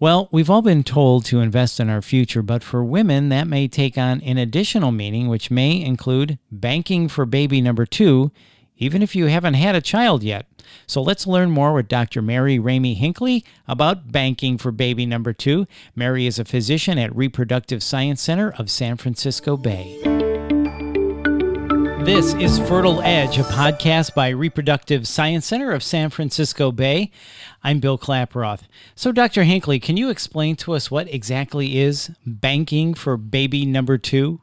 Well, we've all been told to invest in our future, but for women, that may take on an additional meaning, which may include banking for baby number two, even if you haven't had a child yet. So let's learn more with Dr. Mary Ramie Hinckley about banking for baby number two. Mary is a physician at Reproductive Science Center of San Francisco Bay. This is Fertile Edge, a podcast by Reproductive Science Center of San Francisco Bay. I'm Bill Klaproth. So, Dr. Hinckley, can you explain to us what exactly is banking for baby number two?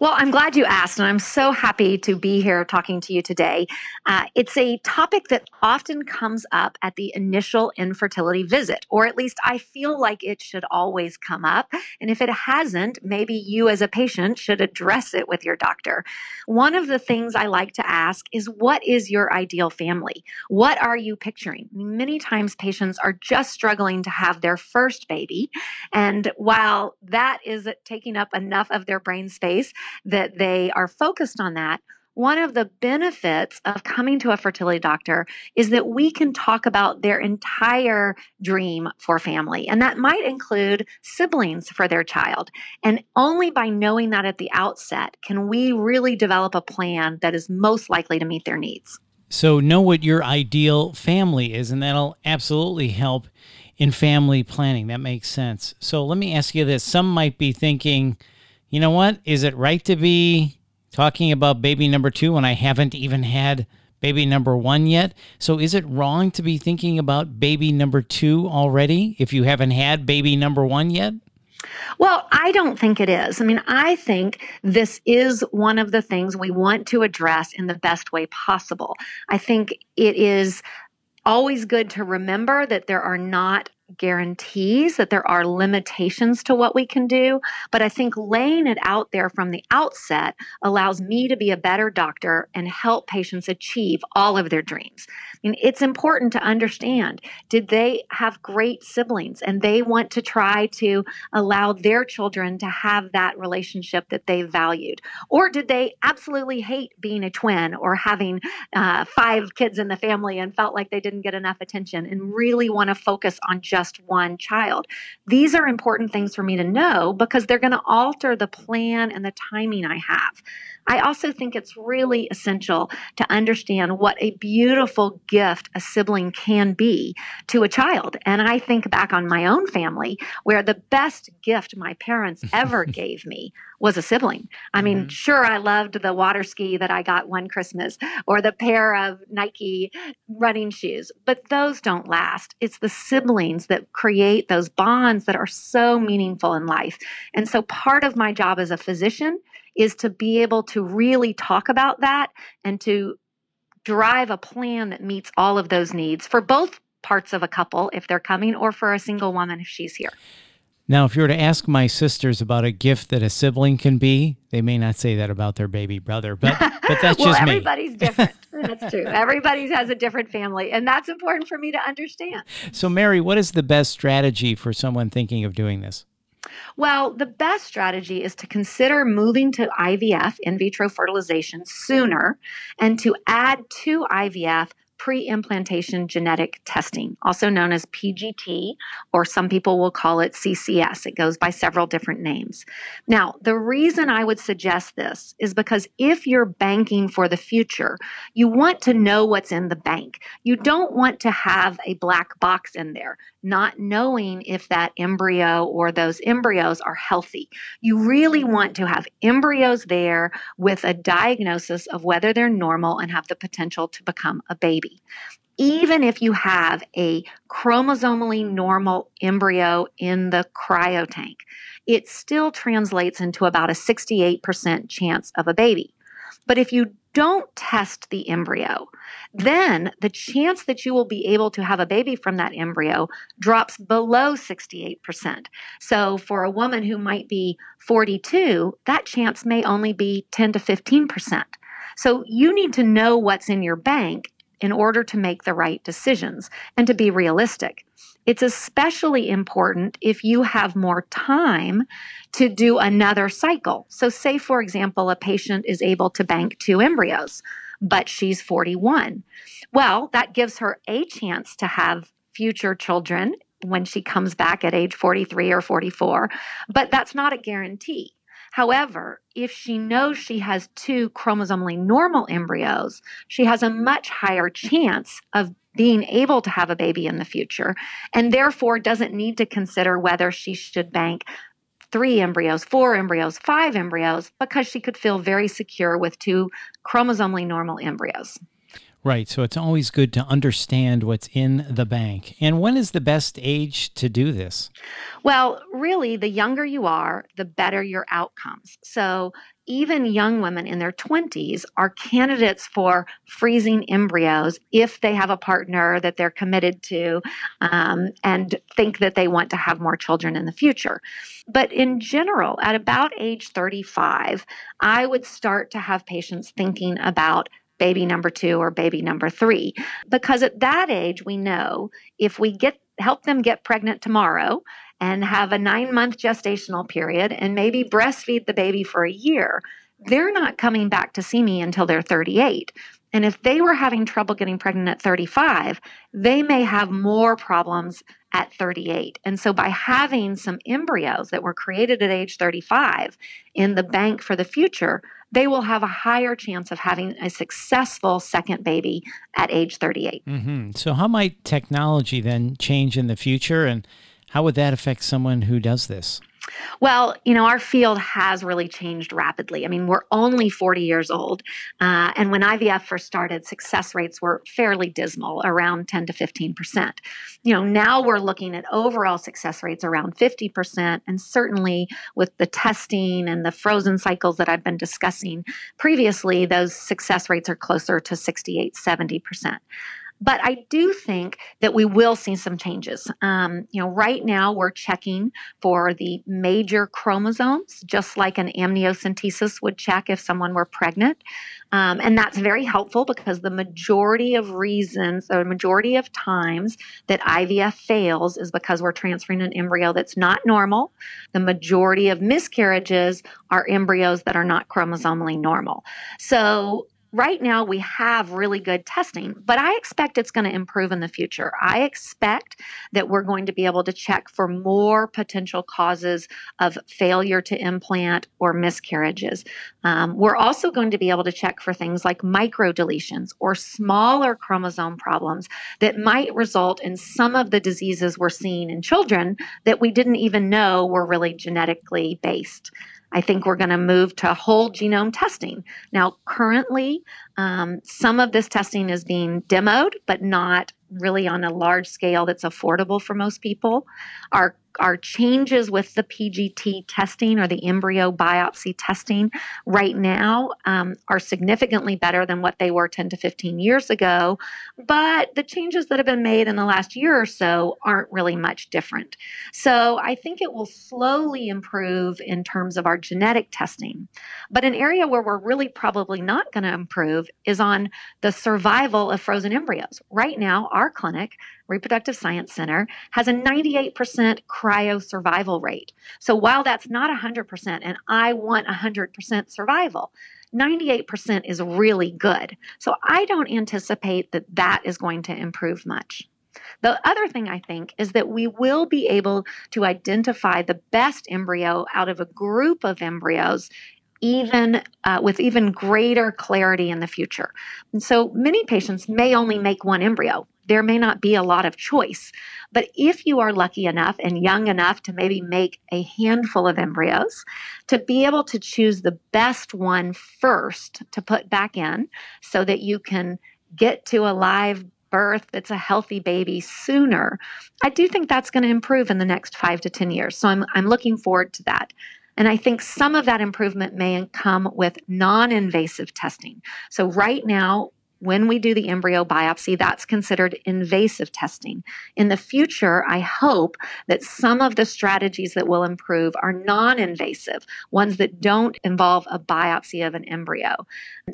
Well, I'm glad you asked, and I'm so happy to be here talking to you today. Uh, it's a topic that often comes up at the initial infertility visit, or at least I feel like it should always come up. And if it hasn't, maybe you as a patient should address it with your doctor. One of the things I like to ask is what is your ideal family? What are you picturing? Many times patients are just struggling to have their first baby. And while that is taking up enough of their brain space, that they are focused on that. One of the benefits of coming to a fertility doctor is that we can talk about their entire dream for family. And that might include siblings for their child. And only by knowing that at the outset can we really develop a plan that is most likely to meet their needs. So, know what your ideal family is, and that'll absolutely help in family planning. That makes sense. So, let me ask you this some might be thinking, you know what? Is it right to be talking about baby number two when I haven't even had baby number one yet? So is it wrong to be thinking about baby number two already if you haven't had baby number one yet? Well, I don't think it is. I mean, I think this is one of the things we want to address in the best way possible. I think it is always good to remember that there are not guarantees that there are limitations to what we can do. But I think laying it out there from the outset allows me to be a better doctor and help patients achieve all of their dreams. I mean, it's important to understand did they have great siblings and they want to try to allow their children to have that relationship that they valued? Or did they absolutely hate being a twin or having uh, five kids in the family and felt like they didn't get enough attention and really want to focus on just just one child. These are important things for me to know because they're going to alter the plan and the timing I have. I also think it's really essential to understand what a beautiful gift a sibling can be to a child. And I think back on my own family where the best gift my parents ever gave me was a sibling. I mean, mm-hmm. sure, I loved the water ski that I got one Christmas or the pair of Nike running shoes, but those don't last. It's the siblings that create those bonds that are so meaningful in life. And so part of my job as a physician is to be able to really talk about that and to drive a plan that meets all of those needs for both parts of a couple if they're coming or for a single woman if she's here. Now, if you were to ask my sisters about a gift that a sibling can be, they may not say that about their baby brother, but but that's well, just me. Everybody's different. that's true. Everybody has a different family, and that's important for me to understand. So, Mary, what is the best strategy for someone thinking of doing this? Well, the best strategy is to consider moving to IVF, in vitro fertilization, sooner and to add to IVF pre implantation genetic testing, also known as PGT, or some people will call it CCS. It goes by several different names. Now, the reason I would suggest this is because if you're banking for the future, you want to know what's in the bank. You don't want to have a black box in there, not knowing if that embryo or those embryos are healthy. You really want to have embryos there with a diagnosis of whether they're normal and have the potential to become a baby. Even if you have a chromosomally normal embryo in the cryo tank, it still translates into about a 68% chance of a baby. But if you don't test the embryo, then the chance that you will be able to have a baby from that embryo drops below 68%. So for a woman who might be 42, that chance may only be 10 to 15%. So you need to know what's in your bank in order to make the right decisions and to be realistic. It's especially important if you have more time to do another cycle. So, say, for example, a patient is able to bank two embryos, but she's 41. Well, that gives her a chance to have future children when she comes back at age 43 or 44, but that's not a guarantee. However, if she knows she has two chromosomally normal embryos, she has a much higher chance of being able to have a baby in the future, and therefore doesn't need to consider whether she should bank three embryos, four embryos, five embryos, because she could feel very secure with two chromosomally normal embryos. Right. So it's always good to understand what's in the bank. And when is the best age to do this? Well, really, the younger you are, the better your outcomes. So even young women in their 20s are candidates for freezing embryos if they have a partner that they're committed to um, and think that they want to have more children in the future. But in general, at about age 35, I would start to have patients thinking about baby number two or baby number three. Because at that age, we know if we get help them get pregnant tomorrow and have a nine month gestational period and maybe breastfeed the baby for a year, they're not coming back to see me until they're 38. And if they were having trouble getting pregnant at 35, they may have more problems at 38. And so by having some embryos that were created at age 35 in the bank for the future, they will have a higher chance of having a successful second baby at age 38. Mm-hmm. So, how might technology then change in the future, and how would that affect someone who does this? Well, you know, our field has really changed rapidly. I mean, we're only 40 years old. Uh, and when IVF first started, success rates were fairly dismal, around 10 to 15%. You know, now we're looking at overall success rates around 50%. And certainly with the testing and the frozen cycles that I've been discussing previously, those success rates are closer to 68, 70%. But I do think that we will see some changes. Um, you know, right now we're checking for the major chromosomes, just like an amniocentesis would check if someone were pregnant. Um, and that's very helpful because the majority of reasons, or majority of times that IVF fails is because we're transferring an embryo that's not normal. The majority of miscarriages are embryos that are not chromosomally normal. So right now we have really good testing, but I expect it's going to improve in the future. I expect that we're going to be able to check for more potential causes of failure to implant or miscarriages. Um, we're also going to be able to check for things like microdeletions or smaller chromosome problems that might result in some of the diseases we're seeing in children that we didn't even know were really genetically based. I think we're going to move to whole genome testing. Now, currently, um, some of this testing is being demoed, but not really on a large scale that's affordable for most people. Our our changes with the PGT testing or the embryo biopsy testing right now um, are significantly better than what they were 10 to 15 years ago. But the changes that have been made in the last year or so aren't really much different. So I think it will slowly improve in terms of our genetic testing. But an area where we're really probably not going to improve is on the survival of frozen embryos. Right now, our clinic, Reproductive Science Center, has a 98% cryo survival rate. So while that's not 100%, and I want 100% survival, 98% is really good. So I don't anticipate that that is going to improve much. The other thing I think is that we will be able to identify the best embryo out of a group of embryos even uh, with even greater clarity in the future. And so many patients may only make one embryo. There may not be a lot of choice. But if you are lucky enough and young enough to maybe make a handful of embryos, to be able to choose the best one first to put back in so that you can get to a live birth that's a healthy baby sooner, I do think that's going to improve in the next five to 10 years. So I'm, I'm looking forward to that. And I think some of that improvement may come with non invasive testing. So, right now, when we do the embryo biopsy, that's considered invasive testing. In the future, I hope that some of the strategies that will improve are non invasive, ones that don't involve a biopsy of an embryo.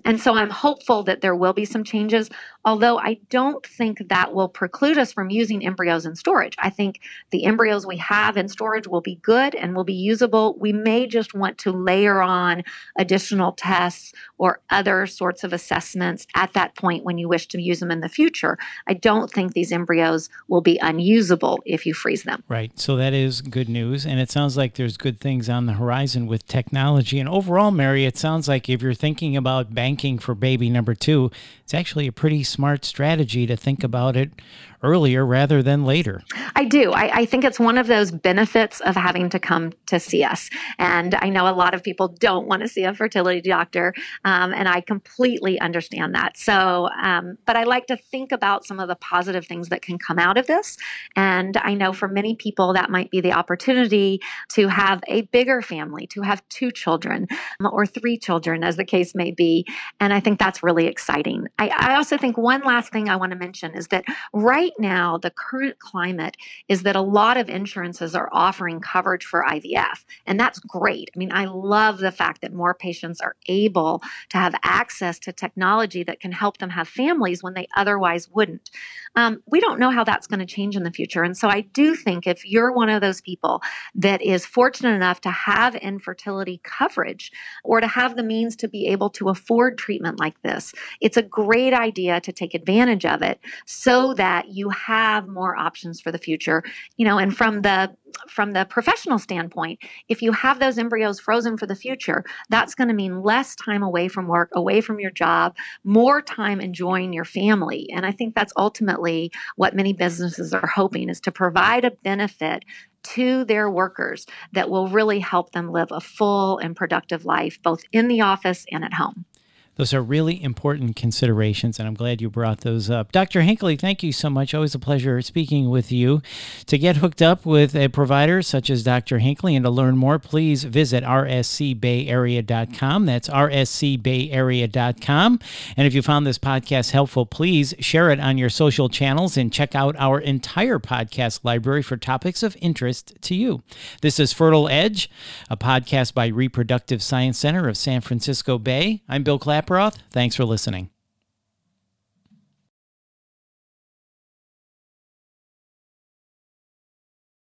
And so I'm hopeful that there will be some changes, although I don't think that will preclude us from using embryos in storage. I think the embryos we have in storage will be good and will be usable. We may just want to layer on additional tests or other sorts of assessments at that point when you wish to use them in the future. I don't think these embryos will be unusable if you freeze them. Right. So that is good news. And it sounds like there's good things on the horizon with technology. And overall, Mary, it sounds like if you're thinking about banking for baby number two, it's actually a pretty smart strategy to think about it earlier rather than later. I do. I, I, think it's one of those benefits of having to come to see us. And I know a lot of people don't want to see a fertility doctor, um, and I completely understand that. So, um, but I like to think about some of the positive things that can come out of this. And I know for many people, that might be the opportunity to have a bigger family, to have two children um, or three children, as the case may be. And I think that's really exciting. I, I also think one last thing I want to mention is that right now, the current climate is that a lot of insurances are offering coverage for IVF, and that's great. I mean, I love the fact that more patients are able to have access to technology that can help them have families when they otherwise wouldn't. Um, we don't know how that's going to change in the future. And so I do think if you're one of those people that is fortunate enough to have infertility coverage or to have the means to be able to afford treatment like this, it's a great idea to take advantage of it so that you have more options for the future. You know, and from the from the professional standpoint, if you have those embryos frozen for the future, that's going to mean less time away from work, away from your job, more time enjoying your family. And I think that's ultimately what many businesses are hoping is to provide a benefit to their workers that will really help them live a full and productive life, both in the office and at home. Those are really important considerations, and I'm glad you brought those up. Dr. Hinckley, thank you so much. Always a pleasure speaking with you. To get hooked up with a provider such as Dr. Hinckley and to learn more, please visit rscbayarea.com. That's rscbayarea.com. And if you found this podcast helpful, please share it on your social channels and check out our entire podcast library for topics of interest to you. This is Fertile Edge, a podcast by Reproductive Science Center of San Francisco Bay. I'm Bill Clapp. Thanks for listening.